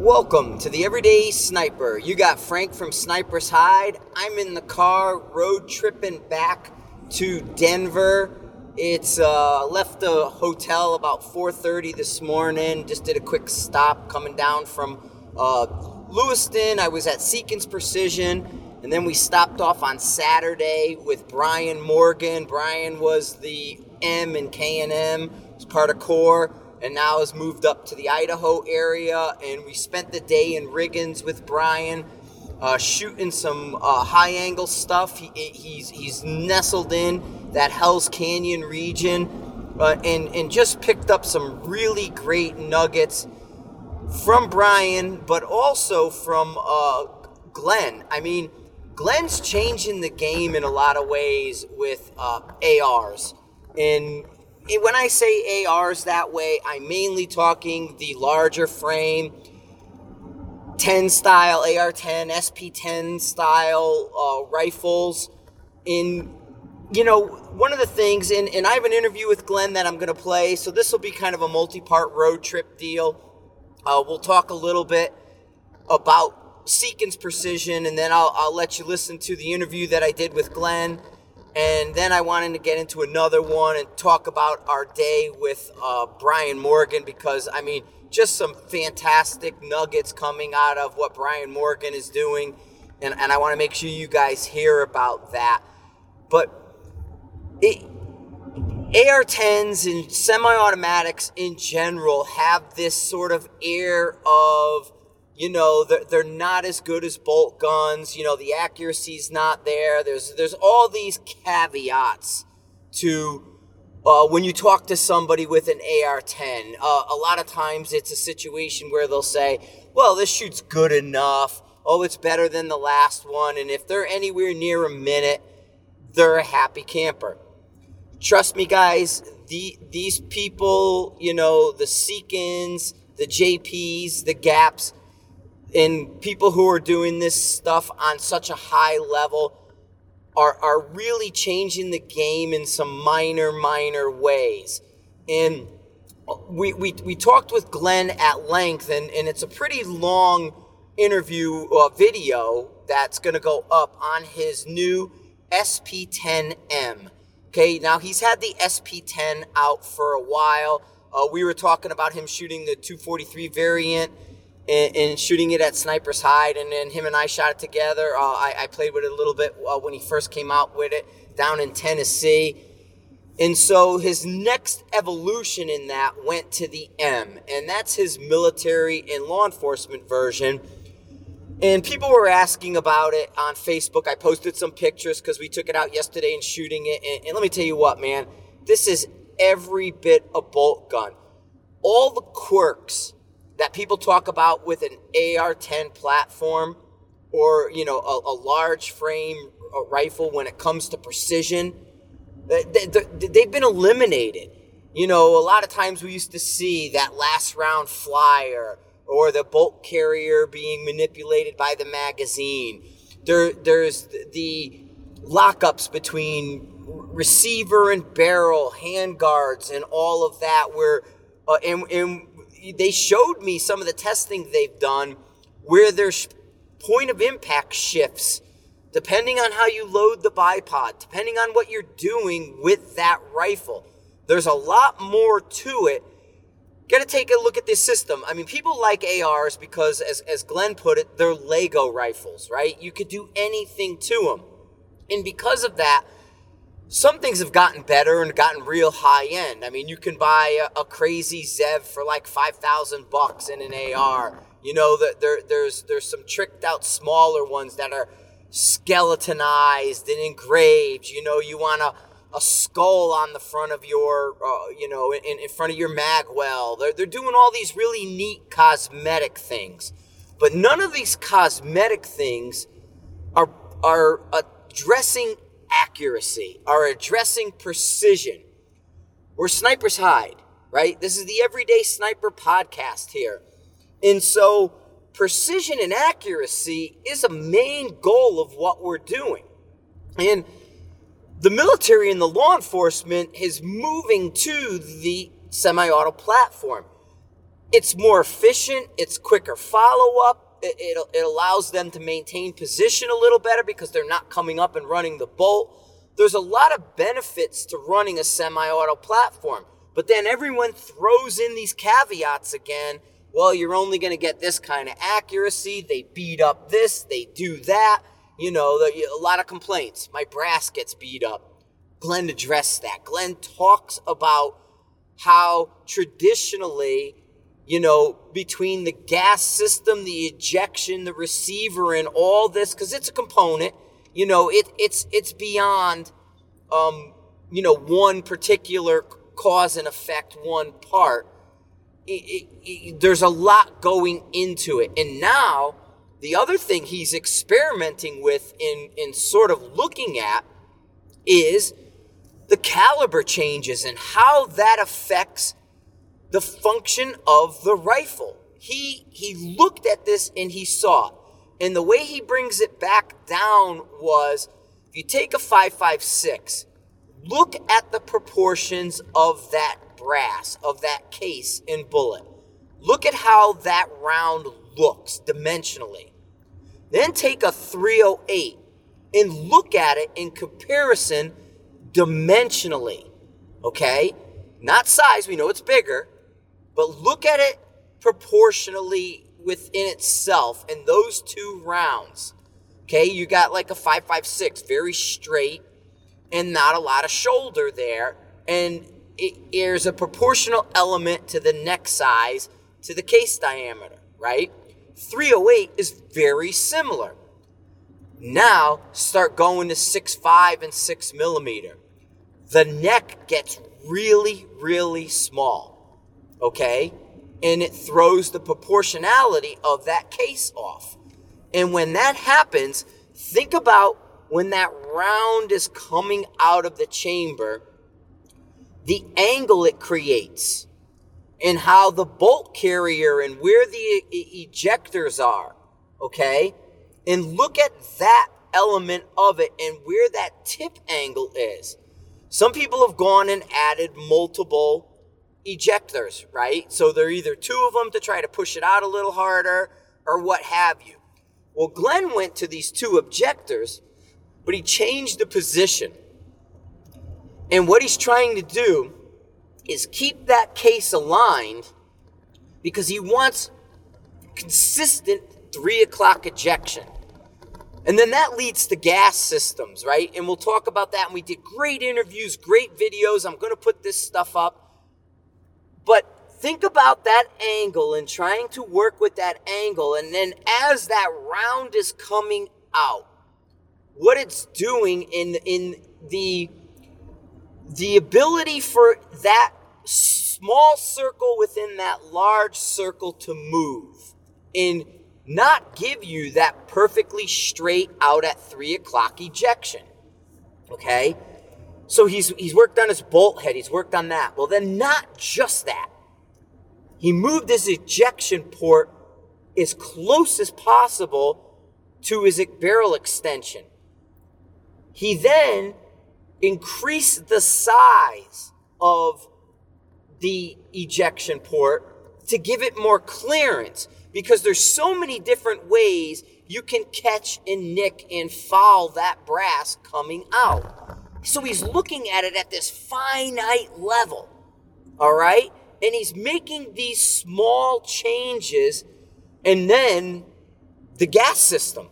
Welcome to the Everyday Sniper. You got Frank from Sniper's Hide. I'm in the car road tripping back to Denver. It's uh, left the hotel about 4:30 this morning. Just did a quick stop coming down from uh, Lewiston. I was at Seekins Precision, and then we stopped off on Saturday with Brian Morgan. Brian was the M and K and M, was part of Core, and now has moved up to the Idaho area. And we spent the day in Riggins with Brian. Uh, shooting some uh, high angle stuff. He, he's he's nestled in that Hell's Canyon region, uh, and and just picked up some really great nuggets from Brian, but also from uh, Glen. I mean, Glen's changing the game in a lot of ways with uh, ARs, and when I say ARs that way, I'm mainly talking the larger frame 10 style AR10, SP10 style uh, rifles. In, you know, one of the things, and, and I have an interview with Glen that I'm going to play, so this will be kind of a multi part road trip deal. Uh, we'll talk a little bit about Seekins Precision, and then I'll, I'll let you listen to the interview that I did with Glen. And then I wanted to get into another one and talk about our day with uh, Brian Morgan because, I mean, just some fantastic nuggets coming out of what Brian Morgan is doing. And, and I want to make sure you guys hear about that. But it, AR 10s and semi automatics in general have this sort of air of, you know, they're, they're not as good as bolt guns. You know, the accuracy's not there. There's, there's all these caveats to uh, when you talk to somebody with an AR-10, uh, a lot of times it's a situation where they'll say, "Well, this shoots good enough. Oh, it's better than the last one." And if they're anywhere near a minute, they're a happy camper. Trust me, guys. The these people, you know, the Seekins, the JPs, the Gaps, and people who are doing this stuff on such a high level are, are really changing the game in some minor, minor ways. And we, we, we talked with Glen at length, and, and it's a pretty long interview uh, video that's going to go up on his new SP10M. Okay, now he's had the SP10 out for a while. Uh, we were talking about him shooting the 243 variant and, and, shooting it at Sniper's Hide, and then him and I shot it together. Uh, I, I, played with it a little bit uh, when he first came out with it down in Tennessee. And so his next evolution in that went to the M, and that's his military and law enforcement version. And people were asking about it on Facebook. I posted some pictures because we took it out yesterday and shooting it. And, and let me tell you what, man, this is every bit a bolt gun. All the quirks that people talk about with an AR-10 platform or you know a, a large frame a rifle when it comes to precision they, they've been eliminated. You know a lot of times we used to see that last round flyer or the bolt carrier being manipulated by the magazine. There, there's the lockups between receiver and barrel handguards and all of that where uh, and, and they showed me some of the testing they've done where there's point of impact shifts depending on how you load the bipod, depending on what you're doing with that rifle. There's a lot more to it. Got to take a look at this system. I mean, people like ARs because, as, as Glen put it, they're Lego rifles, right? You could do anything to them. And because of that, some things have gotten better and gotten real high end. I mean, you can buy a, a crazy Zev for like five thousand bucks in an AR. You know that there, there's there's some tricked out smaller ones that are skeletonized and engraved. You know, you want a a skull on the front of your, uh, you know, in, in front of your magwell. They're, they're doing all these really neat cosmetic things. But none of these cosmetic things are, are addressing accuracy, are addressing precision. We're snipers hide, right? This is the Everyday Sniper podcast here. And so precision and accuracy is a main goal of what we're doing. And the military and the law enforcement is moving to the semi auto platform. it's more efficient, it's quicker follow up. It, it, it allows them to maintain position a little better because they're not coming up and running the bolt. There's a lot of benefits to running a semi auto platform. But then everyone throws in these caveats again. Well, you're only going to get this kind of accuracy. They beat up this, they do that. You know, a lot of complaints. My brass gets beat up. Glen addressed that. Glen talks about how traditionally, you know, between the gas system, the ejection, the receiver, and all this, because it's a component, you know, it, it's it's beyond, um, you know, one particular cause and effect, one part. It, it, it, there's a lot going into it, and now the other thing he's experimenting with in, in sort of looking at is the caliber changes and how that affects the function of the rifle. He he looked at this and he saw. And the way he brings it back down was if you take a 556, look at the proportions of that brass, of that case and bullet. Look at how that round looks dimensionally. Then take a 308 and look at it in comparison dimensionally. Okay? Not size, we know it's bigger, but look at it proportionally within itself in those two rounds. Okay, you got like a 556, very straight and not a lot of shoulder there. And it, there's a proportional element to the neck size to the case diameter, right? 308 is very similar. Now start going to 6.5 and 6 millimeter. The neck gets really, really small. Okay? And it throws the proportionality of that case off. And when that happens, think about when that round is coming out of the chamber, the angle it creates and how the bolt carrier and where the e- ejectors are, okay? And look at that element of it and where that tip angle is. Some people have gone and added multiple ejectors, right? So they're either two of them to try to push it out a little harder or what have you. Well, Glen went to these two ejectors, but he changed the position. And what he's trying to do is keep that case aligned because he wants consistent three o'clock ejection. And then that leads to gas systems, right? And we'll talk about that. And we did great interviews, great videos. I'm going to put this stuff up. But think about that angle and trying to work with that angle. And then as that round is coming out, what it's doing in, in the, the ability for that small circle within that large circle to move and not give you that perfectly straight out at three o'clock ejection. Okay? So he's he's worked on his bolt head, he's worked on that. Well, then not just that. He moved his ejection port as close as possible to his barrel extension. He then increased the size of the ejection port to give it more clearance because there's so many different ways you can catch and nick and foul that brass coming out. So he's looking at it at this finite level. All right? And he's making these small changes and then the gas system.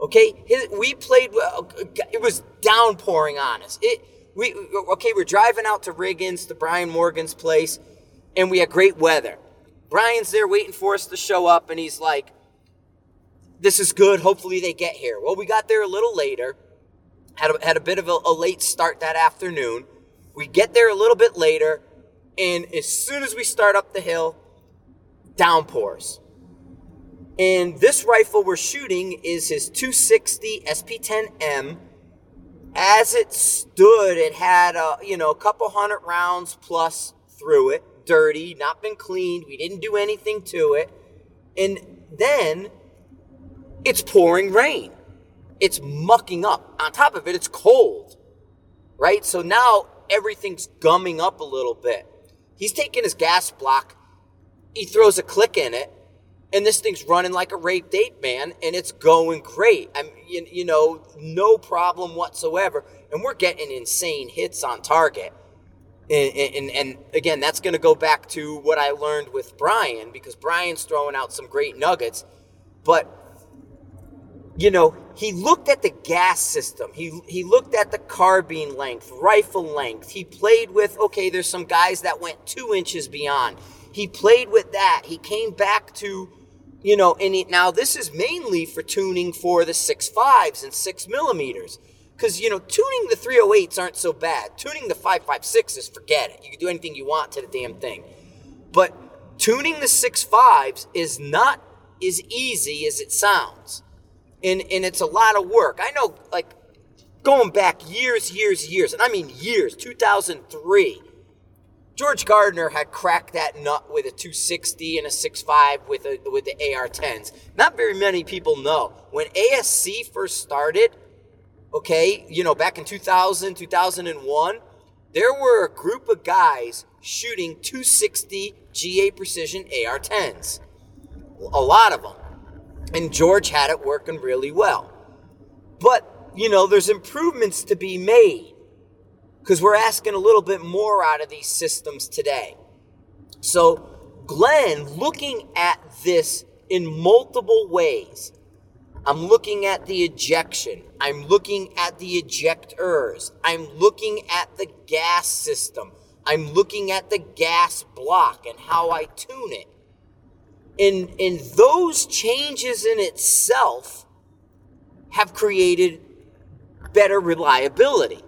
Okay? We played uh, uh, it was downpouring on us. It we okay, we're driving out to Riggins, to Brian Morgan's place, and we had great weather. Brian's there waiting for us to show up, and he's like, This is good. Hopefully they get here. Well, we got there a little later, had a, had a bit of a, a late start that afternoon. We get there a little bit later, and as soon as we start up the hill, downpours. And this rifle we're shooting is his 260 SP10M as it stood, it had a you know a couple hundred rounds plus through it, dirty, not been cleaned. We didn't do anything to it, and then it's pouring rain. It's mucking up. On top of it, it's cold, right? So now everything's gumming up a little bit. He's taking his gas block. he throws a click in it, and this thing's running like a rape ape, man, and it's going great. I'm, you, you know, no problem whatsoever, and we're getting insane hits on target. And, and, and again, that's going to go back to what I learned with Brian because Brian's throwing out some great nuggets. But, you know, he looked at the gas system. He, he looked at the carbine length, rifle length. He played with, okay, there's some guys that went two inches beyond. He played with that. He came back to, you know, and he, now this is mainly for tuning for the six fives and six millimeters. Because, you know, tuning the 308s aren't so bad. Tuning the 556s, forget it. You can do anything you want to the damn thing. But tuning the 65s is not as easy as it sounds. And, and it's a lot of work. I know, like, going back years, years, years, and I mean years, 2003, George Gardner had cracked that nut with a 260 and a 65 with a with the AR-10s. Not very many people know. When ASC first started, okay, you know, back in 2000, 2001, there were a group of guys shooting 260 GA Precision AR 10s. A lot of them. And George had it working really well. But, you know, there's improvements to be made because we're asking a little bit more out of these systems today. So, Glen, looking at this in multiple ways, I'm looking at the ejection. I'm looking at the ejectors. I'm looking at the gas system. I'm looking at the gas block and how I tune it. And, and those changes in itself have created better reliability.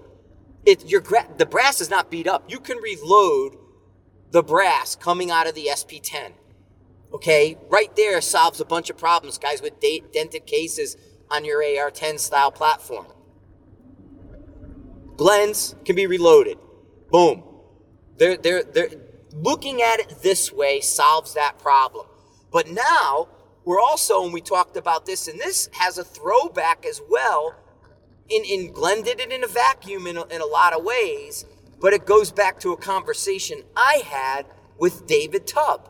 It, your, the brass is not beat up. You can reload the brass coming out of the SP10. Okay, right there solves a bunch of problems, guys, with dented cases on your AR 10 style platform. Glens can be reloaded. Boom. They're, they're, they're, looking at it this way solves that problem. But now we're also, and we talked about this, and this has a throwback as well. In, in Glen did it in a vacuum in a, in a lot of ways, but it goes back to a conversation I had with David Tubb.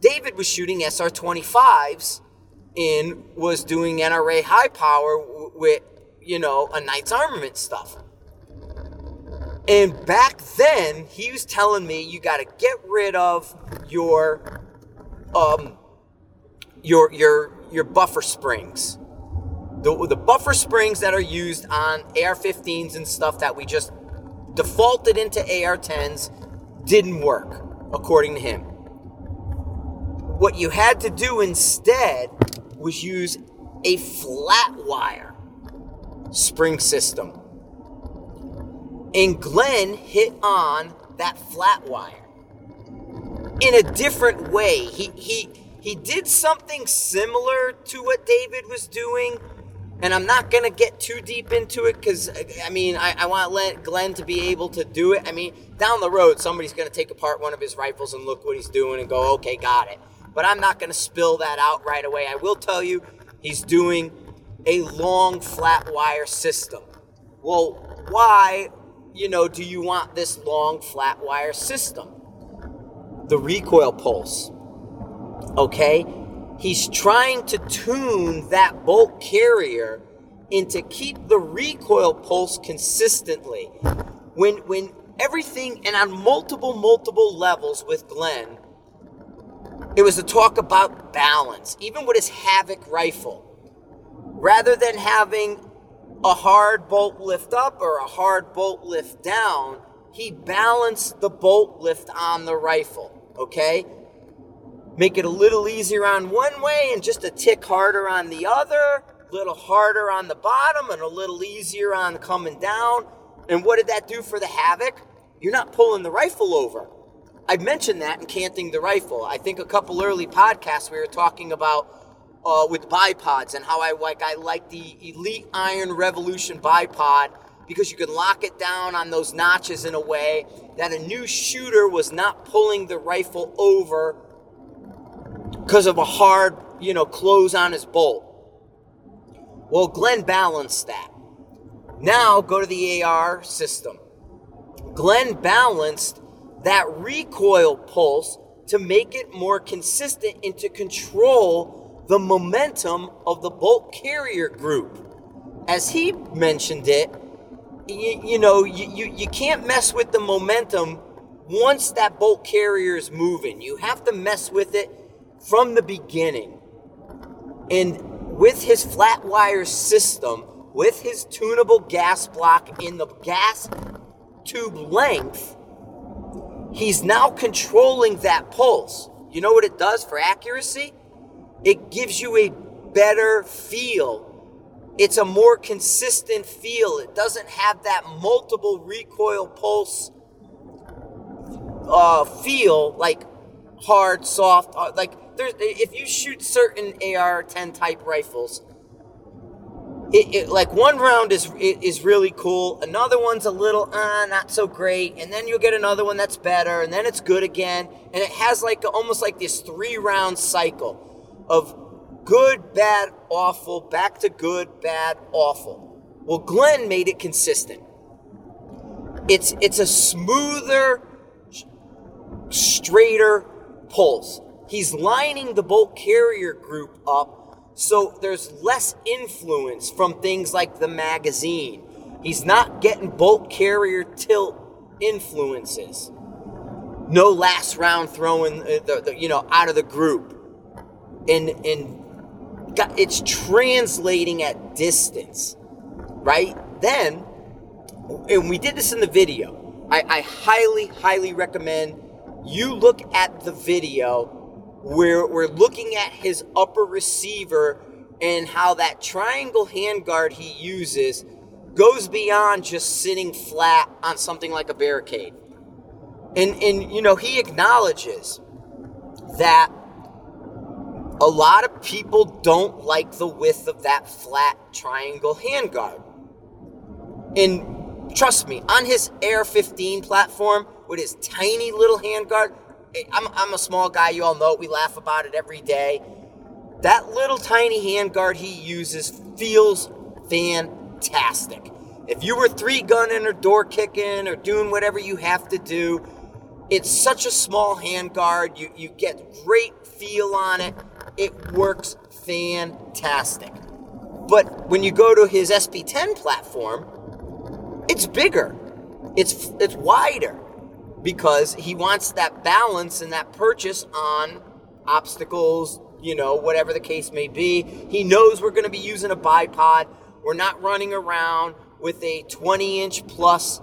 David was shooting SR 25s and was doing NRA high power with, you know, a Knights Armament stuff. And back then, he was telling me you got to get rid of your, um, your your your buffer springs, the the buffer springs that are used on AR-15s and stuff that we just defaulted into AR-10s didn't work, according to him. What you had to do instead was use a flat wire spring system. And Glen hit on that flat wire in a different way. He he he did something similar to what David was doing, and I'm not gonna get too deep into it because uh, I mean I, I want Glen to be able to do it. I mean down the road somebody's gonna take apart one of his rifles and look what he's doing and go okay got it but I'm not to spill that out right away. I will tell you, he's doing a long flat wire system. Well, why, you know, do you want this long flat wire system? The recoil pulse. Okay? He's trying to tune that bolt carrier and to keep the recoil pulse consistently. When when everything and on multiple multiple levels with Glen, it was a talk about balance, even with his Havoc rifle. Rather than having a hard bolt lift up or a hard bolt lift down, he balanced the bolt lift on the rifle, okay? Make it a little easier on one way and just a tick harder on the other, a little harder on the bottom and a little easier on coming down. And what did that do for the Havoc? You're not pulling the rifle over. I mentioned that in canting the rifle. I think a couple early podcasts we were talking about uh, with bipods and how I like I like the Elite Iron Revolution bipod because you can lock it down on those notches in a way that a new shooter was not pulling the rifle over because of a hard, you know, close on his bolt. Well, Glen balanced that. Now go to the AR system. Glen balanced that recoil pulse to make it more consistent and to control the momentum of the bolt carrier group. As he mentioned it, you, you know, you, you, you can't mess with the momentum once that bolt carrier is moving. You have to mess with it from the beginning. And with his flat wire system, with his tunable gas block in the gas tube length, he's now controlling that pulse. You know what it does for accuracy? It gives you a better feel. It's a more consistent feel. It doesn't have that multiple recoil pulse uh, feel like hard, soft. Uh, like there's, if you shoot certain AR-10 type rifles, it, it, like one round is is really cool. Another one's a little uh, not so great, and then you'll get another one that's better, and then it's good again, and it has like almost like this three round cycle of good, bad, awful, back to good, bad, awful. Well, Glen made it consistent. It's it's a smoother, straighter pulse. He's lining the bolt carrier group up so there's less influence from things like the magazine. He's not getting bolt carrier tilt influences. No last round throwing uh, the, the, you know out of the group, and and it's translating at distance, right? Then, and we did this in the video. I, I highly highly recommend you look at the video we're, we're looking at his upper receiver and how that triangle handguard he uses goes beyond just sitting flat on something like a barricade. And, and you know, he acknowledges that a lot of people don't like the width of that flat triangle handguard. And trust me, on his AR-15 platform with his tiny little handguard, eh, I'm, I'm a small guy, you all know it. We laugh about it every day. That little tiny handguard he uses feels fantastic. If you were three gunning or door kicking or doing whatever you have to do, it's such a small handguard. You, you get great feel on it. It works fantastic. But when you go to his SP10 platform, it's bigger. It's it's wider because he wants that balance and that purchase on obstacles, you know, whatever the case may be. He knows we're going to be using a bipod. We're not running around with a 20 inch plus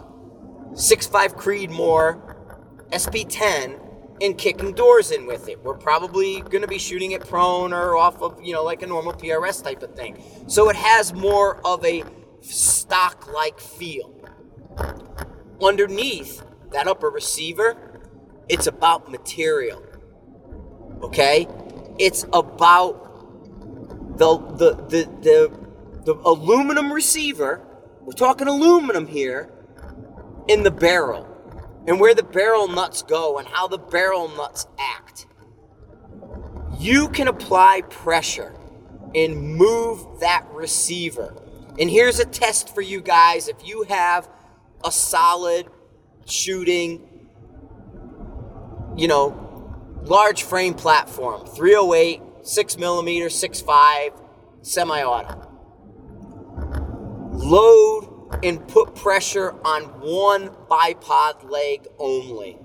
6.5 Creedmoor SP10 and kicking doors in with it. We're probably going to be shooting it prone or off of, you know, like a normal PRS type of thing. So it has more of a stock like feel. Underneath, that upper receiver, it's about material. Okay? It's about the the the the, the aluminum receiver. We're talking aluminum here in the barrel and where the barrel nuts go and how the barrel nuts act. You can apply pressure and move that receiver. And here's a test for you guys if you have a solid shooting, you know, large frame platform, 308, 6 millimeter, 6.5, semi auto. Load and put pressure on one bipod leg only.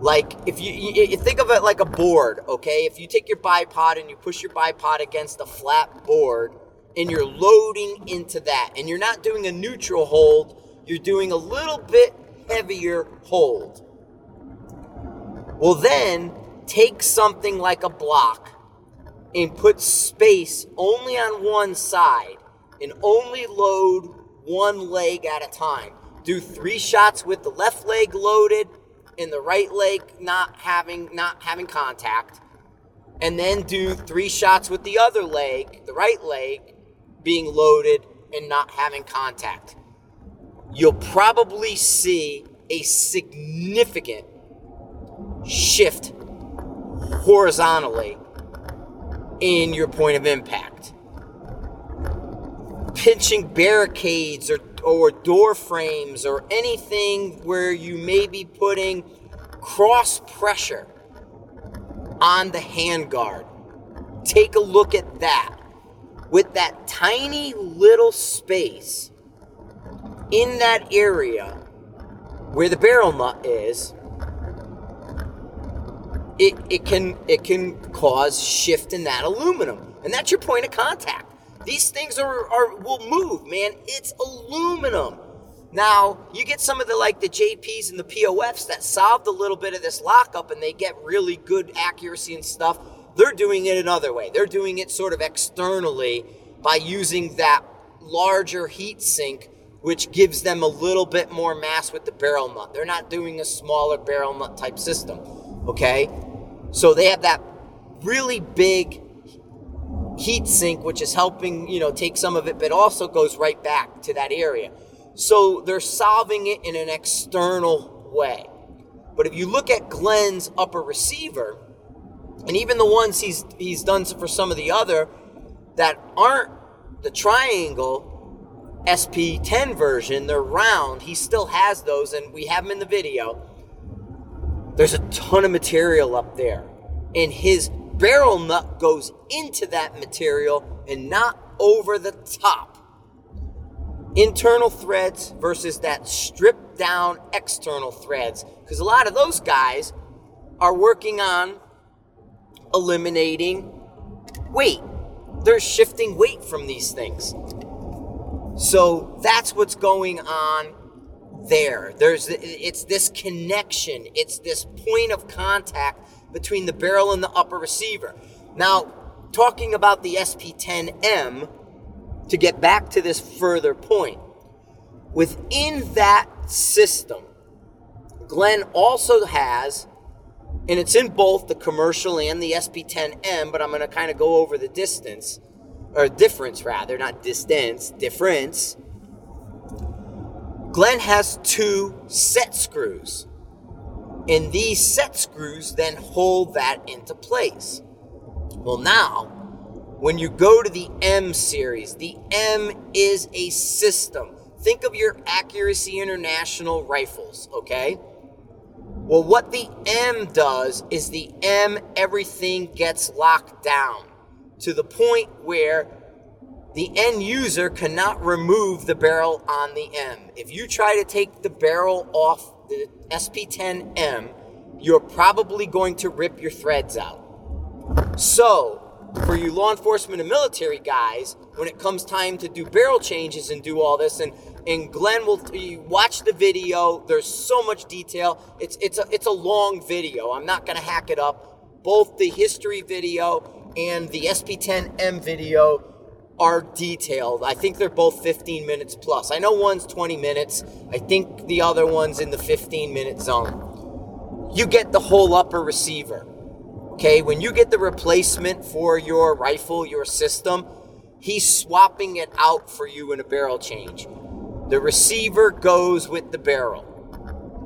Like if you, you, think of it like a board, okay? If you take your bipod and you push your bipod against a flat board and you're loading into that and you're not doing a neutral hold, you're doing a little bit heavier hold. Well, then take something like a block and put space only on one side and only load one leg at a time. Do three shots with the left leg loaded and the right leg not having not having contact. And then do three shots with the other leg, the right leg, being loaded and not having contact you'll probably see a significant shift horizontally in your point of impact. Pinching barricades or, or door frames or anything where you may be putting cross pressure on the handguard. Take a look at that. With that tiny little space in that area where the barrel nut is, it, it can it can cause shift in that aluminum. And that's your point of contact. These things are, are will move, man. It's aluminum. Now, you get some of the like the JPs and the POFs that solved a little bit of this lockup and they get really good accuracy and stuff. They're doing it another way. They're doing it sort of externally by using that larger heat sink, which gives them a little bit more mass with the barrel nut. They're not doing a smaller barrel nut type system. Okay? So they have that really big heat sink, which is helping, you know, take some of it, but also goes right back to that area. So they're solving it in an external way. But if you look at Glen's upper receiver, and even the ones he's he's done for some of the other that aren't the triangle SP10 version, they're round. He still has those, and we have them in the video. There's a ton of material up there, and his barrel nut goes into that material and not over the top internal threads versus that stripped down external threads. Because a lot of those guys are working on eliminating weight. They're shifting weight from these things. So that's what's going on there. There's it's this connection, it's this point of contact between the barrel and the upper receiver. Now, talking about the SP10M, to get back to this further point, within that system, Glen also has, and it's in both the commercial and the SP10M, but I'm going to kind of go over the distance, or difference rather, not distance, difference. Glen has two set screws. And these set screws then hold that into place. Well, now, when you go to the M series, the M is a system. Think of your Accuracy International rifles, okay? Well, what the M does is the M, everything gets locked down to the point where the end user cannot remove the barrel on the M. If you try to take the barrel off the SP10M, you're probably going to rip your threads out. So, for you law enforcement and military guys, when it comes time to do barrel changes and do all this, and and Glen will watch the video. There's so much detail. It's it's a it's a long video. I'm not gonna hack it up. Both the history video and the SP10M video are detailed. I think they're both 15 minutes plus. I know one's 20 minutes. I think the other one's in the 15 minute zone. You get the whole upper receiver. Okay, when you get the replacement for your rifle, your system, he's swapping it out for you in a barrel change. The receiver goes with the barrel.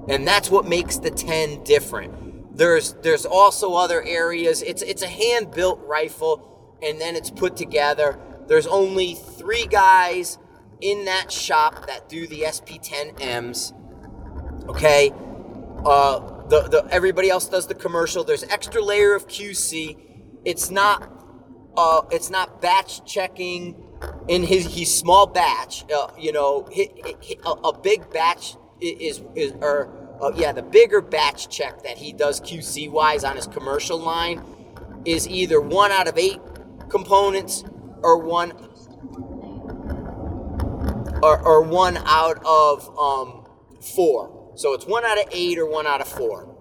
And that's what makes the 10 different. There's there's also other areas. It's it's a hand-built rifle and then it's put together. There's only 3 guys in that shop that do the SP10Ms. Okay? Uh the, the everybody else does the commercial. There's extra layer of QC. It's not uh, it's not batch checking in his he's small batch. Uh, you know, hit, hit, a, a, big batch is is or uh, yeah, the bigger batch check that he does QC wise on his commercial line is either one out of eight components or one or, or one out of um, four. So it's one out of eight or one out of four.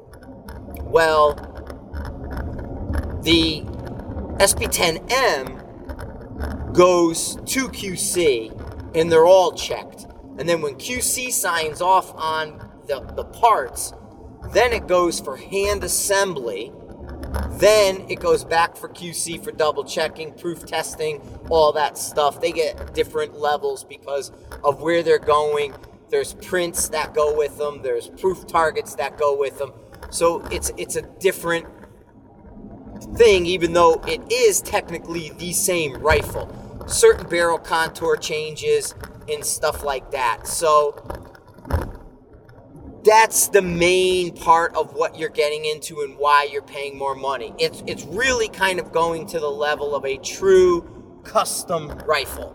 Well, the SP10M goes to QC and they're all checked. And then when QC signs off on the, the parts, then it goes for hand assembly. Then it goes back for QC for double checking, proof testing, all that stuff. They get different levels because of where they're going there's prints that go with them. There's proof targets that go with them. So it's it's a different thing, even though it is technically the same rifle. Certain barrel contour changes and stuff like that. So that's the main part of what you're getting into and why you're paying more money. It's it's really kind of going to the level of a true custom rifle.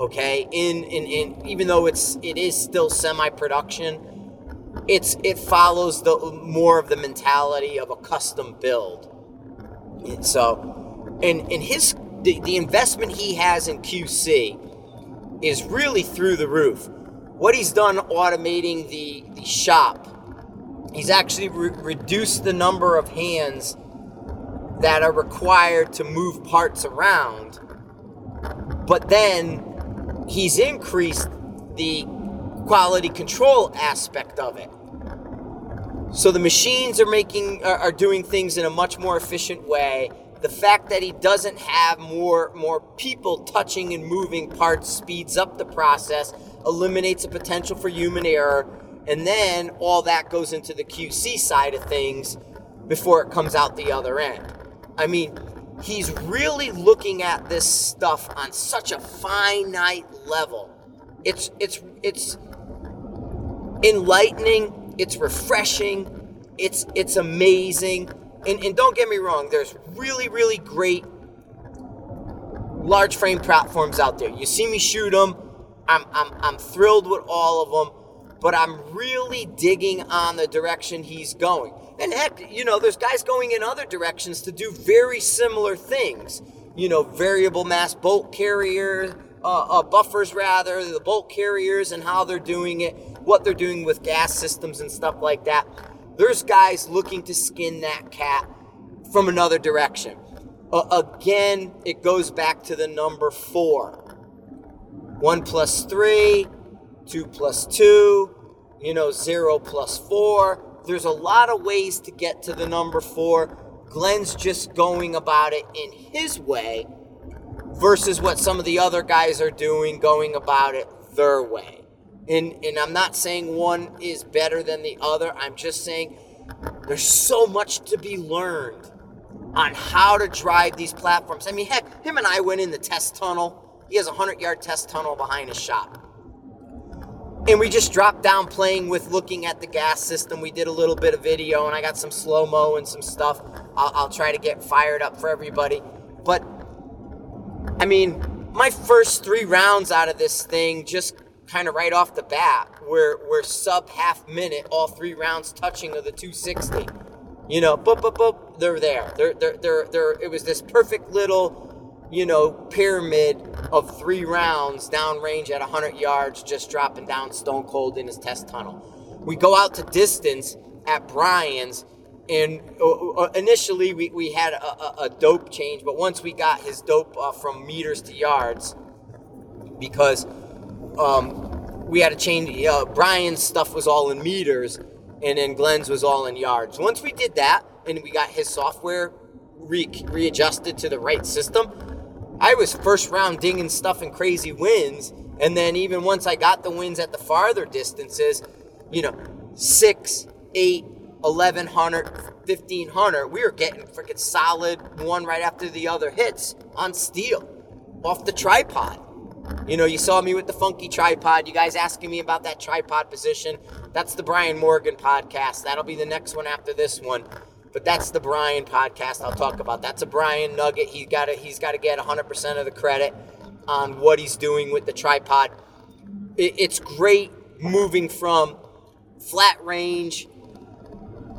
Okay? In in, in even though it's it is still semi-production, it's it follows the more of the mentality of a custom build. And so and in his the, the investment he has in QC is really through the roof what he's done automating the, the shop, he's actually re- reduced the number of hands that are required to move parts around. But then he's increased the quality control aspect of it. So the machines are making are, are doing things in a much more efficient way. The fact that he doesn't have more more people touching and moving parts speeds up the process eliminates the potential for human error, and then all that goes into the QC side of things before it comes out the other end. I mean, he's really looking at this stuff on such a finite level. It's it's it's enlightening, it's refreshing, it's it's amazing. And, and don't get me wrong, there's really, really great large frame platforms out there. You see me shoot them, I'm, I'm, I'm thrilled with all of them, but I'm really digging on the direction he's going. And heck, you know, there's guys going in other directions to do very similar things. You know, variable mass bolt carrier, uh, uh, buffers rather, the bolt carriers and how they're doing it, what they're doing with gas systems and stuff like that. There's guys looking to skin that cat from another direction. Uh, again, it goes back to the number four. 1 plus 3, 2 plus 2, you know, 0 plus 4. There's a lot of ways to get to the number 4. Glen's just going about it in his way versus what some of the other guys are doing, going about it their way. And, and I'm not saying one is better than the other. I'm just saying there's so much to be learned on how to drive these platforms. I mean, heck, him and I went in the test tunnel he has a 100 yard test tunnel behind his shop. And we just dropped down playing with looking at the gas system. We did a little bit of video, and I got some slow mo and some stuff. I'll, I'll try to get fired up for everybody. But, I mean, my first three rounds out of this thing, just kind of right off the bat, were, were sub half minute, all three rounds touching of the 260. You know, boop, boop, boop, they're there. They're, they're, they're, they're, it was this perfect little you know, pyramid of three rounds downrange at 100 yards, just dropping down stone cold in his test tunnel. We go out to distance at Brian's, and uh, uh, initially we, we had a, a, dope change, but once we got his dope uh, from meters to yards, because um, we had to change, uh, Brian's stuff was all in meters, and then Glen's was all in yards. Once we did that, and we got his software re- readjusted to the right system, I was first round dinging stuff in crazy wins. And then even once I got the wins at the farther distances, you know, six, eight, 1100, 1500, we were getting freaking solid one right after the other hits on steel off the tripod. You know, you saw me with the funky tripod. You guys asking me about that tripod position. That's the Brian Morgan podcast. That'll be the next one after this one. But that's the Brian podcast I'll talk about. That's a Brian nugget. He's got to he's got to get 100% of the credit on what he's doing with the tripod. it's great moving from flat range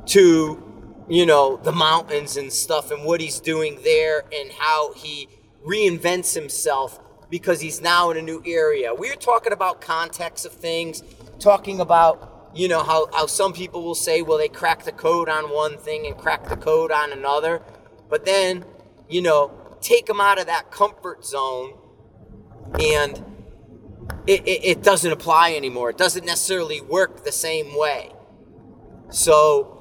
to you know the mountains and stuff and what he's doing there and how he reinvents himself because he's now in a new area. We are talking about context of things, talking about you know how, how some people will say well they crack the code on one thing and crack the code on another. But then you know take them out of that comfort zone and it, it, it doesn't apply anymore. It doesn't necessarily work the same way. So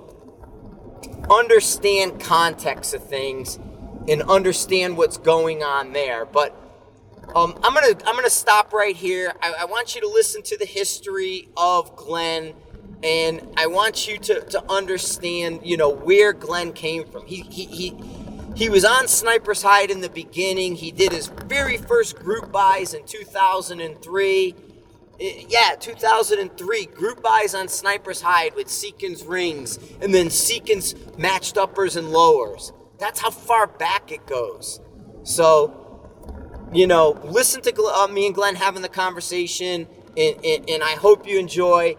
understand context of things and understand what's going on there. But um, I'm gonna I'm gonna stop right here. I, I, want you to listen to the history of Glen, and I want you to, to understand, you know, where Glen came from. He he he he was on Sniper's Hide in the beginning. He did his very first group buys in 2003, yeah, 2003, group buys on Sniper's Hide with Seekins rings, and then Seekins matched uppers and lowers. That's how far back it goes. So, you know, listen to uh, me and Glen having the conversation, and, and, and I hope you enjoy.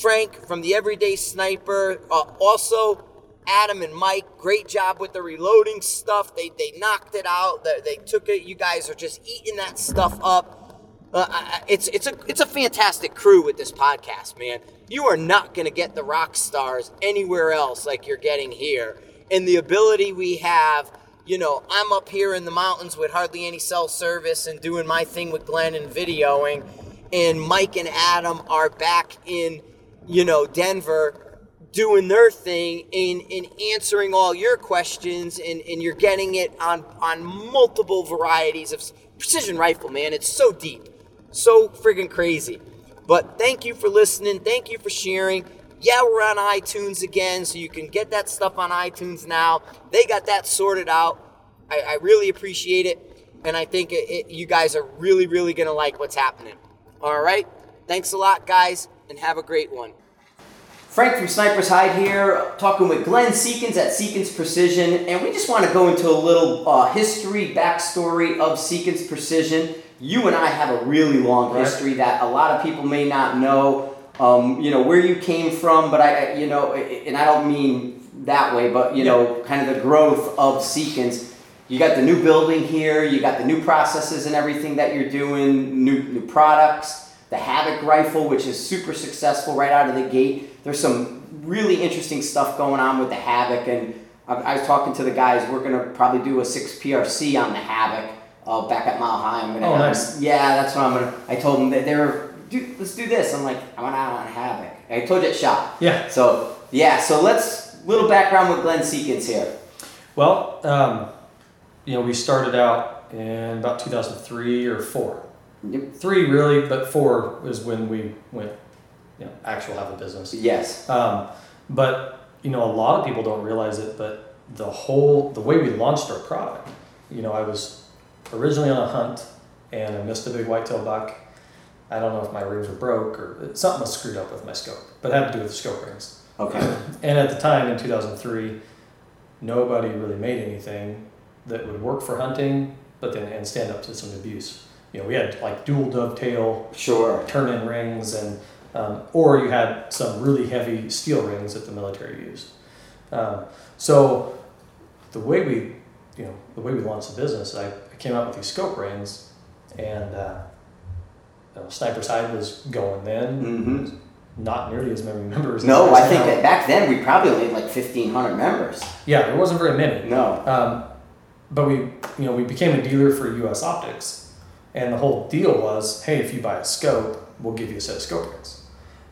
Frank from the Everyday Sniper, uh, also Adam and Mike, great job with the reloading stuff. They they knocked it out. They, they took it. You guys are just eating that stuff up. Uh, it's it's a it's a fantastic crew with this podcast, man. You are not going to get the rock stars anywhere else like you're getting here. And the ability we have, you know, I'm up here in the mountains with hardly any cell service and doing my thing with Glen and videoing, and Mike and Adam are back in, you know, Denver doing their thing in in answering all your questions and and you're getting it on on multiple varieties of precision rifle man. It's so deep so friggin' crazy. But thank you for listening. Thank you for sharing. Yeah we're on itunes again so you can get that stuff on itunes now. They got that sorted out. I, I really appreciate it and i think it, it, you guys are really really gonna like what's happening. All right? Thanks a lot guys and have a great one Frank from Sniper's Hide here, talking with Glen Seekins at Seekins Precision, and we just want to go into a little uh, history, backstory of Seekins Precision. You and I have a really long Right. history that a lot of people may not know. Um, you know where you came from, but I, I- you know, and I don't mean that way, but you know, kind of the growth of Seekins. You got the new building here. You got the new processes and everything that you're doing. New new products. The Havoc rifle, which is super successful right out of the gate. There's some really interesting stuff going on with the Havoc, and I, I was talking to the guys. We're gonna probably do a six PRC on the Havoc uh, back at Mile High. I'm gonna. Oh, nice. Yeah, that's what I'm gonna. I told them that they were. Dude, let's do this. I'm like, I went out on Havoc. I told you at shop. Yeah. So yeah, so let's little background with Glen Seekins here. Well, um, you know, we started out in about 2003 or four. Yep. Three really, but four is when we went, you know, actual have a business. Yes. Um, but you know, a lot of people don't realize it, but the whole the way we launched our product. You know, I was originally on a hunt and I missed a big whitetail buck. I don't know if my rings were broke or something was screwed up with my scope, but it had to do with the scope rings. Okay. And at the time in 2003, nobody really made anything that would work for hunting, but then and stand up to some abuse. You know, we had like dual dovetail Sure. turn in rings, and um, or you had some really heavy steel rings that the military used. Um, so the way we, you know, the way we launched the business, I, I came out with these scope rings, and uh, you know, Sniper's Hide was going then. Mm-hmm. Not nearly as many members. No, I think now. that back then we probably only had like 1,500 members. Yeah, there wasn't very many. No. Um, but we, you know, we became a dealer for U.S. Optics, and the whole deal was, hey, if you buy a scope, we'll give you a set of scope rings.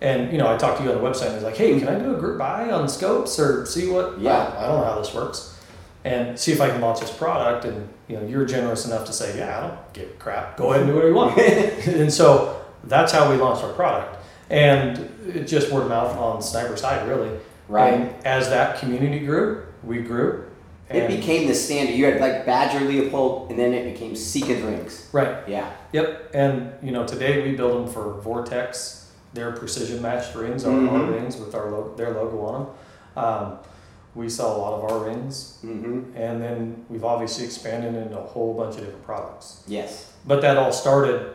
And you know, I talked to you on the website, and was like, hey, can I do a group buy on scopes or see what? Yeah. I, I don't know how this works, and see if I can launch this product. And you know, you're generous enough to say, yeah, I don't give a crap. Go ahead and do whatever you want. and so that's how we launched our product, and it just word of mouth on Sniper's Hide, really. Right. And as that community grew, we grew. It became the standard. You had like Badger Leupold, and then it became Seekins rings. Right. Yeah. Yep. And you know, today we build them for Vortex. Their precision matched rings, our, our Mhm. rings with our lo- their logo on them. Um, we sell a lot of our rings, Mm-hmm. and then we've obviously expanded into a whole bunch of different products. Yes. But that all started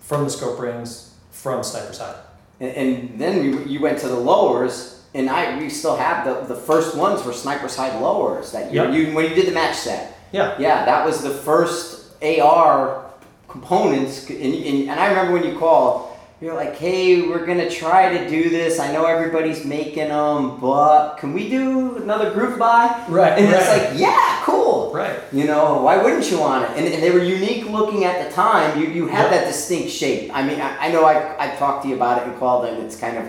from the scope rings, from Sniper's Hide. And, and then you went to the lowers, and I we still have the the first ones were Sniper's Hide lowers that you, Yep. you when you did the match set. Yeah. Yeah, that was the first AR components, and, and, and I remember when you called, you're like, "Hey, we're gonna try to do this. I know everybody's making them, but can we do another group buy?" Right. And it's like, "Yeah, cool." right. You know, why wouldn't you want it? And, and they were unique looking at the time. You you had Yep. that distinct shape. I mean, I, I know I I talked to you about it and called, and it's kind of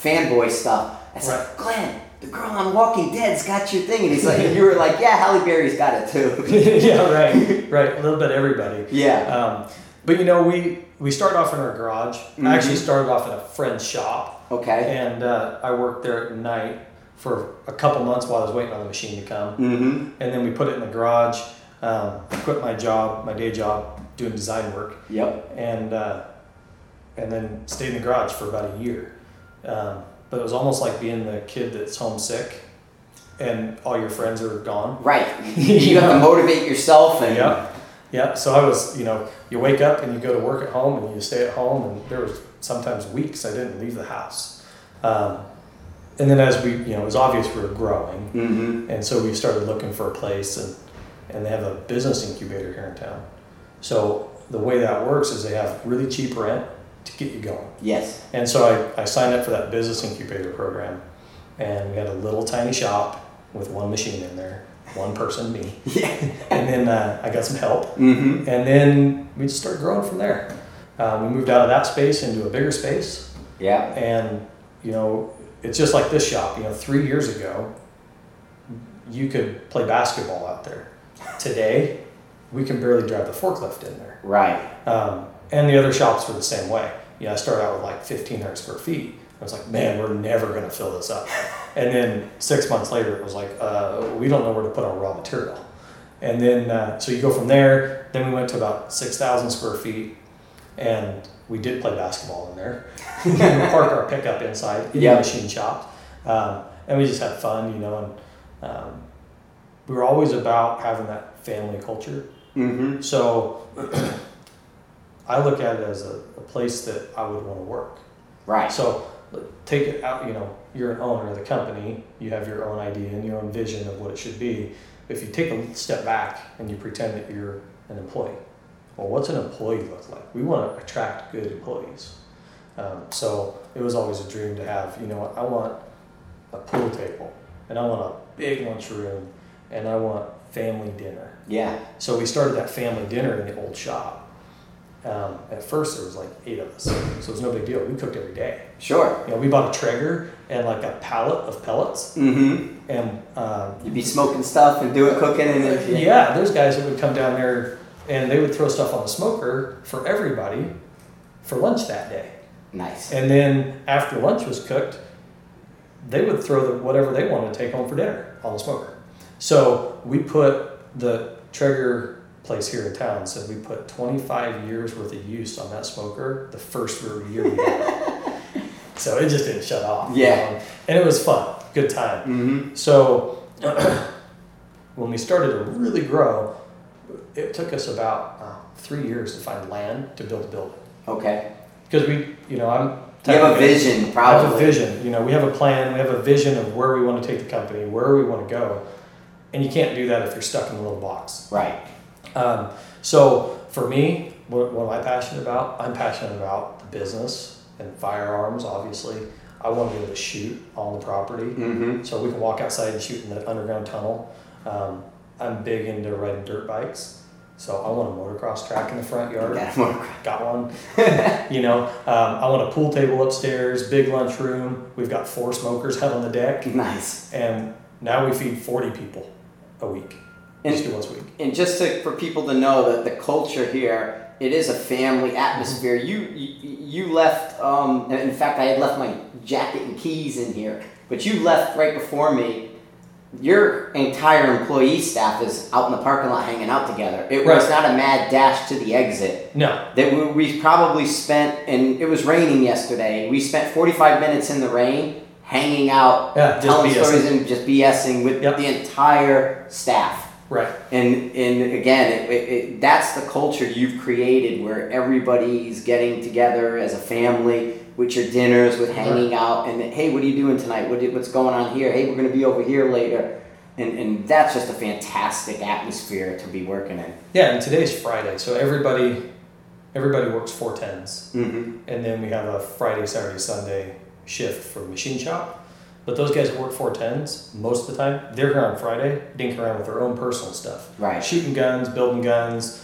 fanboy stuff. I said, Right. Glen, the girl on Walking Dead's got your thing, and he's like, and you were like, yeah, Halle Berry's got it too. yeah. Right. Right. A little bit everybody. yeah. Um, but you know, we we started off in our garage. Mhm. I actually started off in a friend's shop. Okay. and uh, I worked there at night for a couple months while I was waiting on the machine to come. Mm-hmm. And then we put it in the garage. Um, quit my job, my day job, doing design work, Yep. and uh, and then stayed in the garage for about a year. Um, but it was almost like being the kid that's homesick and all your friends are gone. Right. You have to motivate yourself and Yeah. Yeah. So I was, you know, you wake up and you go to work at home and you stay at home, and there was sometimes weeks I didn't leave the house. Um, and then as we, you know, it was obvious we were growing, hmm and so we started looking for a place, and and they have a business incubator here in town. So the way that works is they have really cheap rent to get you going. Yes. And so I, I signed up for that business incubator program, and we had a little tiny shop with one machine in there, one person, me, Yeah. and then uh, I got some help, mm-hmm. and then we just started growing from there. Um, we moved out of that space into a bigger space, Yeah. and you know, it's just like this shop. You know, three years ago, you could play basketball out there. Today, we can barely drive the forklift in there. Right. Um, and the other shops were the same way. You know, I started out with like 1,500 square feet. I was like, man, we're never going to fill this up. And then six months later, it was like, uh, we don't know where to put our raw material. And then, uh, so you go from there. Then we went to about 6,000 square feet, and we did play basketball in there. we parked our pickup inside in Yeah. the machine shop, um, and we just had fun, you know. And um, we were always about having that family culture. hmm So I look at it as a, a place that I would want to work. Right. So take it out, you know, you're an owner of the company, you have your own idea and your own vision of what it should be. If you take a step back and you pretend that you're an employee, well, what's an employee look like? We want to attract good employees. Um, so it was always a dream to have, you know, I want a pool table and I want a big lunchroom and I want family dinner. Yeah. So we started that family dinner in the old shop. Um, at first, there was like eight of us, so it was no big deal. We cooked every day. Sure. You know, we bought a Traeger and like a pallet of pellets, Mm-hmm. and um, You'd be smoking stuff and doing cooking and then yeah, there's guys that would come down there and they would throw stuff on the smoker for everybody for lunch that day. Nice. And then after lunch was cooked, they would throw the, whatever they wanted to take home for dinner on the smoker. So we put the Traeger place here in town said we put 25 years worth of use on that smoker the first year we had so it just didn't shut off. you Yeah. know, And it was fun, good time. hmm So when we started to really grow, it took us about uh, three years to find land to build a building. Okay. Because we, you know, I'm. You have a vision, I have a probably. vision. You know, we have a plan. We have a vision of where we want to take the company, where we want to go, and you can't do that if you're stuck in a little box. Right. Um, so for me, what, what am I passionate about? I'm passionate about the business and firearms. Obviously, I want to be able to shoot on the property, hmm so we can walk outside and shoot in the underground tunnel. Um, I'm big into riding dirt bikes, so I want a motocross track in the front yard got one. you know, um, I want a pool table upstairs, big lunchroom. We've got four smokers out on the deck, Nice. and now we feed 40 people a week. And- Just do once a week. And just to, for people to know that the culture here, it is a family atmosphere. You you, you left. Um, in fact, I had left my jacket and keys in here, but you left right before me. Your entire employee staff is out in the parking lot hanging out together. It was Right. not a mad dash to the exit. No, That we, we probably spent, and it was raining yesterday. We spent 45 minutes in the rain hanging out, Yeah, just telling BSing. stories and just BSing with Yep. the entire staff. Right. And and again, it, it, it, that's the culture you've created where everybody's getting together as a family with your dinners, with hanging out, and hey, what are you doing tonight? What, what's going on here? Hey, we're going to be over here later. And, and that's just a fantastic atmosphere to be working in. Yeah, and today's Friday, so everybody everybody works four tens, Mm-hmm. and then we have a Friday, Saturday, Sunday shift for machine shop. But those guys that work four tens most of the time, they're here on Friday, dinking around with their own personal stuff. Right. shooting guns, building guns,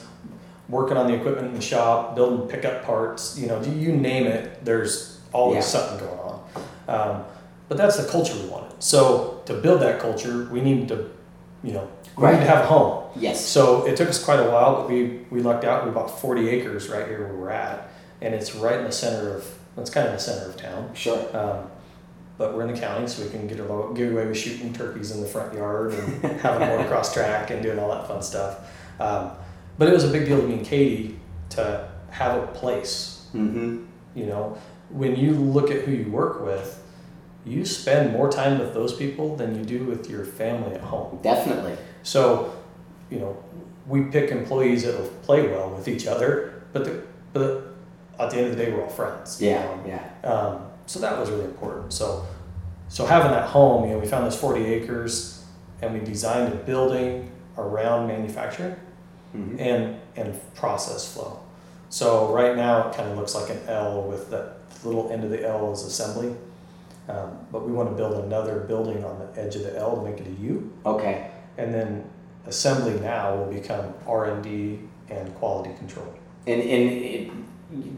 working on the equipment in the shop, building pickup parts. You know, you name it. There's always Yeah. something going on. Um, but that's the culture we wanted. So to build that culture, we need to, you know, we Right. need to have a home. Yes. So it took us quite a while, but we we lucked out. We bought 40 acres right here where we're at, and it's right in the center of. It's kind of the center of town. Sure. Um, but we're in the county, so we can get, a, get away with shooting turkeys in the front yard and having a motocross track and doing all that fun stuff. Um, but it was a big deal to me and Katie to have a place Mm-hmm. You know, when you look at who you work with, you spend more time with those people than you do with your family at home. Definitely. So, you know, we pick employees that'll play well with each other, but the, but at the end of the day, we're all friends. you Yeah, know? yeah. Um, so that was really important. So, so having that home, you know, we found this 40 acres, and we designed a building around manufacturing Mhm. and and process flow. So right now it kind of looks like an L with that little end of the L is assembly, um, but we want to build another building on the edge of the L to make it a U, Okay. and then assembly now will become R and D and quality control. And, and it,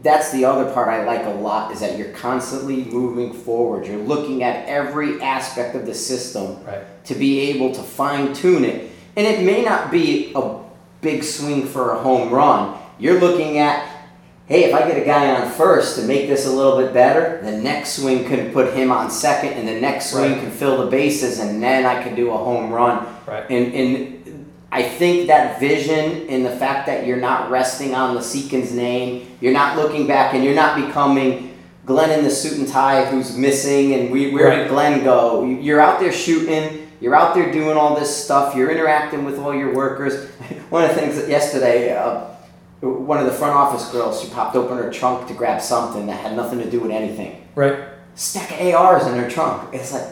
that's the other part I like a lot is that you're constantly moving forward. You're looking at every aspect of the system Right. to be able to fine tune it. And it may not be a big swing for a home run. You're looking at, hey, if I get a guy on first to make this a little bit better, the next swing can put him on second, and the next swing Right. can fill the bases, and then I can do a home run. Right. And, and I think that vision and the fact that you're not resting on the Seekins name, you're not looking back and you're not becoming Glen in the suit and tie who's missing and we where Right. did Glen go? You're out there shooting, you're out there doing all this stuff, you're interacting with all your workers. One of the things that yesterday, uh, one of the front office girls, she popped open her trunk to grab something that had nothing to do with anything. Right. Stack of ARs in her trunk. It's like,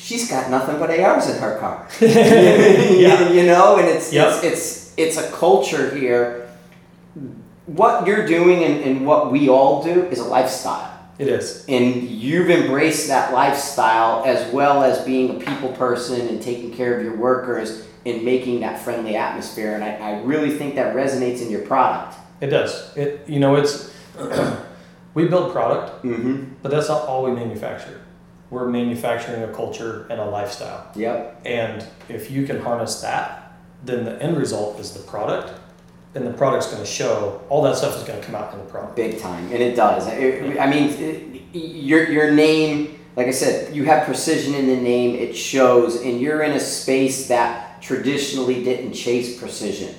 she's got nothing but ARs in her car. Yeah. you know, and it's, Yep. it's it's it's a culture here. What you're doing and, and what we all do is a lifestyle. It is. And you've embraced that lifestyle as well as being a people person and taking care of your workers and making that friendly atmosphere. And I, I really think that resonates in your product. It does. It you know it's we build product, Mm-hmm. but that's not all we manufacture. We're manufacturing a culture and a lifestyle. Yep. And if you can harness that, then the end result is the product, and the product's going to show all that stuff is going to come out in the product. Big time, and it does. It- I mean, it- your your name, like I said, you have precision in the name. It shows, and you're in a space that traditionally didn't chase precision.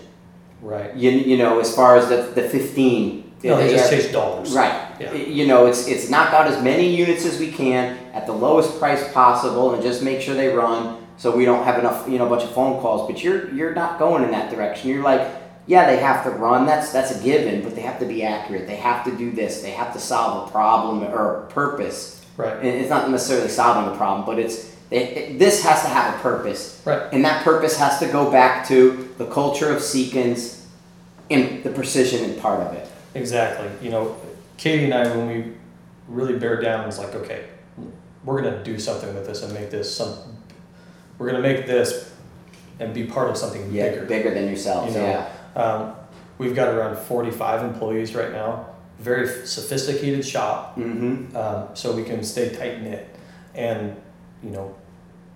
Right. You, you know, as far as the the fifteen. No, they just have- chase dollars. Right. Yeah. You know, it's it's knock out as many units as we can at the lowest price possible, and just make sure they run, so we don't have enough, you know, a bunch of phone calls. But you're you're not going in that direction. You're like, yeah, they have to run. That's that's a given, but they have to be accurate. They have to do this. They have to solve a problem or a purpose. Right. And it's not necessarily solving the problem, but it's it, it- this has to have a purpose. Right. And that purpose has to go back to the culture of Seekins and the precision and part of it. Exactly. You know, Katie and I, when we really bear down, was like, okay, we're going to do something with this and make this some. We're going to make this and be part of something Yeah, bigger. bigger than yourselves. You know, yeah. Um, we've got around 45 employees right now. Very sophisticated shop. Mm-hmm. um, so we can stay tight knit. And you know,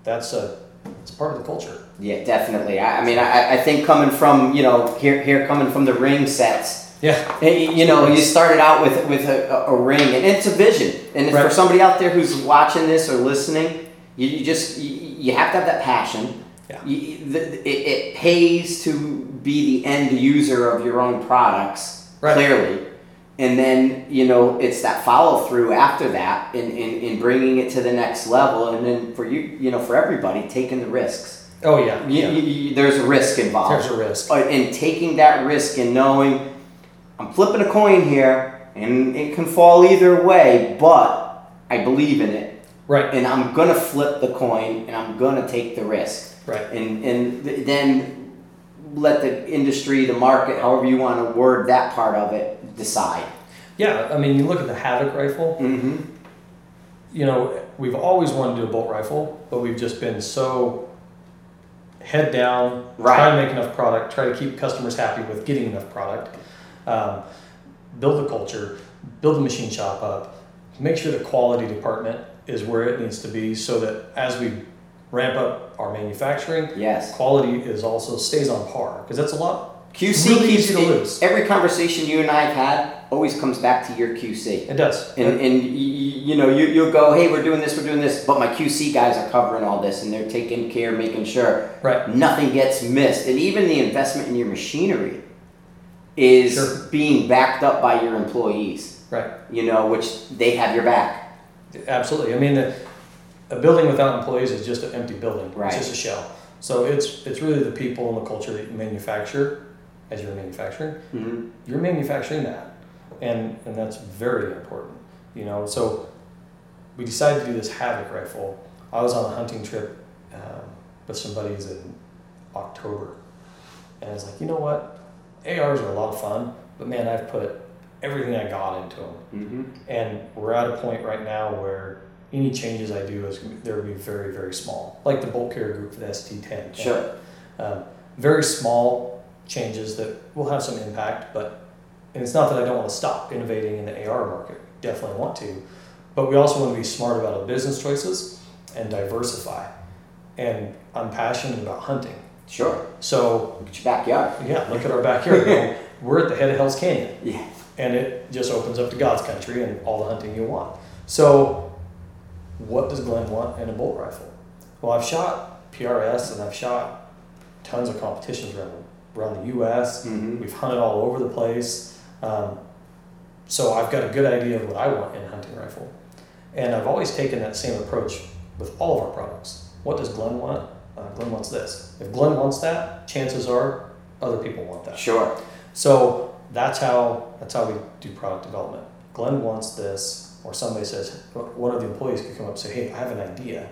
that's a it's part of the culture. Yeah, definitely. I, I mean, I, I think coming from you know here here coming from the ring sets, Yeah, eh, you know, you started out with with a, a ring, and it's a vision. And for somebody out there who's watching this or listening, you, you just you, you have to have that passion. Yeah. You, the, it, it pays to be the end user of your own products Right. clearly. And then, you know, it's that follow through after that in, in, in bringing it to the next level. And then for you, you know, for everybody, taking the risks. Oh yeah, yeah. there's a risk involved. There's a risk. Uh, and taking that risk and knowing I'm flipping a coin here and it can fall either way, but I believe in it. Right, And I'm going to flip the coin and I'm going to take the risk. right. And, and th- then let the industry, the market, however you want to word that part of it, decide. Yeah, I mean, you look at the Havoc rifle. Mm-hmm. You know, we've always wanted to do a bolt rifle, but we've just been so head down, Right. try to make enough product, try to keep customers happy with getting enough product, um, build the culture, build the machine shop up, make sure the quality department is where it needs to be, so that as we ramp up our manufacturing, Yes. quality is also stays on par because that's a lot. QC really keeps easy to lose. every conversation you and I have had always comes back to your QC. It does. And, and y- y- you know, you, you'll go, hey, we're doing this, we're doing this, but my QC guys are covering all this and they're taking care, making sure right. nothing gets missed. And even the investment in your machinery is Sure. being backed up by your employees. Right. You know, which they have your back. Absolutely. I mean, the, a building without employees is just an empty building. Right. It's just a shell. So it's it's really the people and the culture that you manufacture as you're manufacturing. Mm-hmm. You're manufacturing that, and and that's very important. You know, so we decided to do this Havoc rifle. I was on a hunting trip um, with some buddies in October, and I was like, you know what, ARs are a lot of fun, but man, I've put everything I got into them. Mm-hmm. And we're at a point right now where any changes I do is they're going to be very, very small. Like the bolt carrier group for the ST10. Sure. Um, very small changes that will have some impact, but and it's not that I don't want to stop innovating in the AR market. Definitely want to, but we also want to be smart about our business choices and diversify. And I'm passionate about hunting, Sure. so Look at your backyard. yeah, look at our backyard. You know, we're at the head of Hell's Canyon Yeah. and it just opens up to God's country and all the hunting you want. So, what does Glen want in a bolt rifle? Well, I've shot PRS and I've shot tons of competitions around around the U.S. Mm-hmm. We've hunted all over the place, um, so I've got a good idea of what I want in a hunting rifle, and I've always taken that same approach with all of our products. What does Glen want? Uh, Glen wants this. If Glen wants that, chances are other people want that. Sure. So that's how that's how we do product development. Glen wants this, or somebody says one of the employees could come up and say, "Hey, I have an idea,"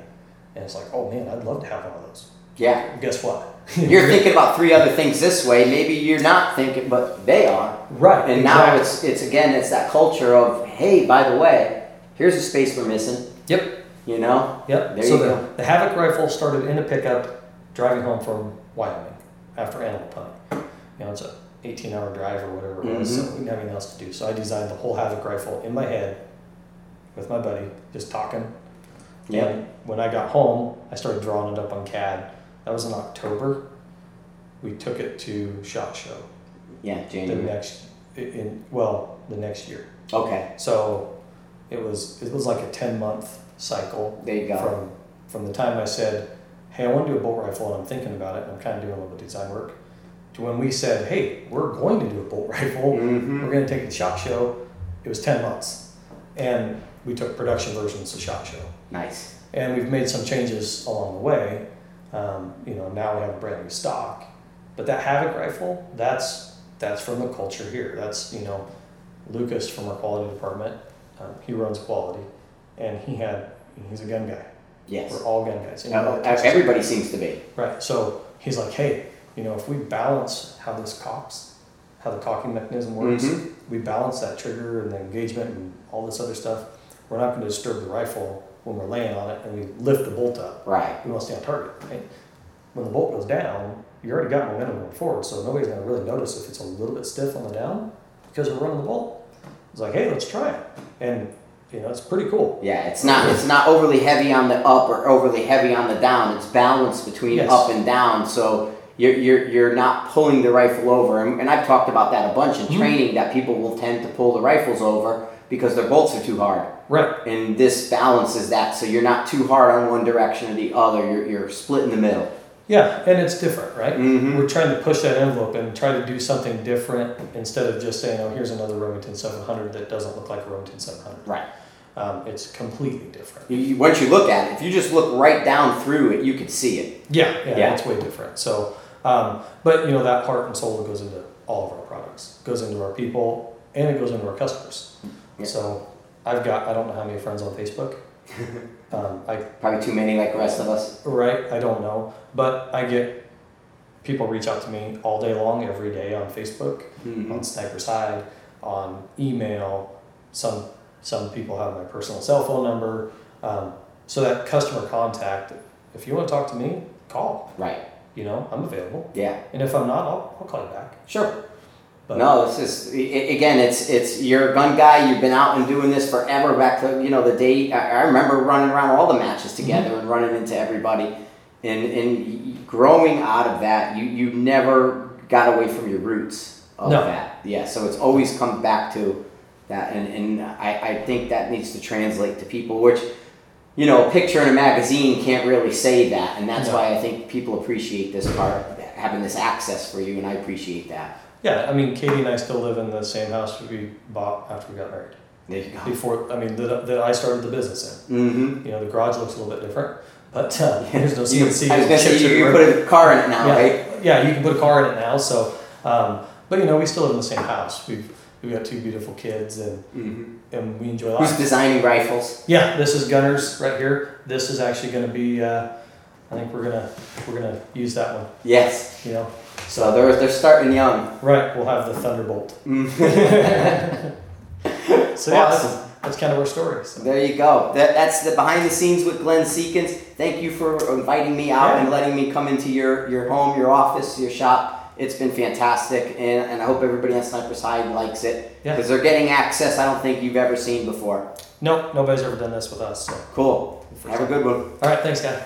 and it's like, "Oh man, I'd love to have one of those." Yeah. Guess what? You're thinking about three other things this way. Maybe you're not thinking, but they are. right, And now it's it's again it's that culture of hey, by the way, here's a space we're missing. Yep. You know. Yep. There so you the, go. the Havoc rifle started in a pickup, driving home from Wyoming after animal hunting. You know, it's a 18-hour drive or whatever it was, so Mhm. we didn't have anything else to do. So I designed the whole Havoc rifle in my head with my buddy, just talking. Yeah. And when I got home, I started drawing it up on CAD. That was in October. We took it to Shot Show Yeah. January. the next in well the next year. Okay. So it was it was like a ten month cycle There you go. from from the time I said, "Hey, I want to do a bolt rifle," and I'm thinking about it, and I'm kind of doing a little bit of design work, to when we said, "Hey, we're going to do a bolt rifle. Mm-hmm. We're going to take it to Shot Show." It was ten months, and we took production versions to Shot Show, Nice. and we've made some changes along the way. Um, you know, now we have a brand new stock, but that Havoc rifle, that's that's from the culture here. That's you know, Lucas from our quality department. Um, he runs quality, and he had he's a gun guy. Yes. We're all gun guys. Uh, that everybody seems to be. Right. So he's like, hey, you know, if we balance how this cocks, how the cocking mechanism works, Mhm. we balance that trigger and the engagement and all this other stuff. We're not going to disturb the rifle when we're laying on it, and we lift the bolt up. Right. We want to stay on target. Right? When the bolt goes down, you already got momentum going forward, so nobody's going to really notice if it's a little bit stiff on the down because we're running the bolt. It's like, hey, let's try it, and you know, it's pretty cool. Yeah. It's not. It's not overly heavy on the up or overly heavy on the down. It's balanced between Yes. up and down. So. You're, you're, you're not pulling the rifle over. And, and I've talked about that a bunch in Mhm. training that people will tend to pull the rifles over because their bolts are too hard. Right. And this balances that so you're not too hard on one direction or the other. You're, you're split in the middle. Yeah, and it's different, right? Mhm. We're trying to push that envelope and try to do something different instead of just saying, "Oh, here's another Remington 700 that doesn't look like a Remington 700." Right. Um, it's completely different. You, you, once you look at it, if you just look right down through it, you can see it. Yeah, yeah, Yeah. it's way different. So, um, but you know that heart and soul that goes into all of our products, goes into our people, and it goes into our customers. Yeah. So, I've got I don't know how many friends on Facebook. um, I Probably too many like the rest of us. Right, I don't know, but I get people reach out to me all day long, every day on Facebook, Mhm. on Sniper's Hide, on email. Some some people have my personal cell phone number, um, so that customer contact. If you want to talk to me, call. Right. You know, I'm available, Yeah. and if I'm not, I'll, I'll call you back. Sure. But no, this is again. It's it's you're a gun guy. You've been out and doing this forever. Back to you know the day I, I remember running around all the matches mm-hmm. together and running into everybody, and and growing out of that, you you never got away from your roots of No. that. Yeah. So it's always come back to that, and and I I think that needs to translate to people, which. You know, a picture in a magazine can't really say that, and that's No. why I think people appreciate this part, having this access for you, and I appreciate that. Yeah, I mean, Katie and I still live in the same house we bought after we got married. There you go. before. I mean, that, that I started the business Mm-hmm. in. You know, the garage looks a little bit different, but uh, there's no You, I was CNC. say you, you everywhere. put a car in it now, yeah, right? yeah, you can put a car in it now. So, um, but you know, we still live in the same house. We've we've got two beautiful kids, and Mm-hmm. and we enjoy Who's life. designing rifles? Yeah, this is Gunners right here. This is actually going to be. Uh, I think we're gonna we're gonna use that one. Yes. You know, So they're they're starting young. right, we'll have the Thunderbolt. So yeah, Awesome. that's, that's kind of our story. So. There you go. That, that's the behind the scenes with Glen Seekins. Thank you for inviting me out Yeah. and letting me come into your, your home, your office, your shop. It's been fantastic, and, and I hope everybody on Sniper's Hide likes it Yeah. because they're getting access I don't think you've ever seen before. Nope, nobody's ever done this with us. So Cool. Have a good one. all right, thanks, guy.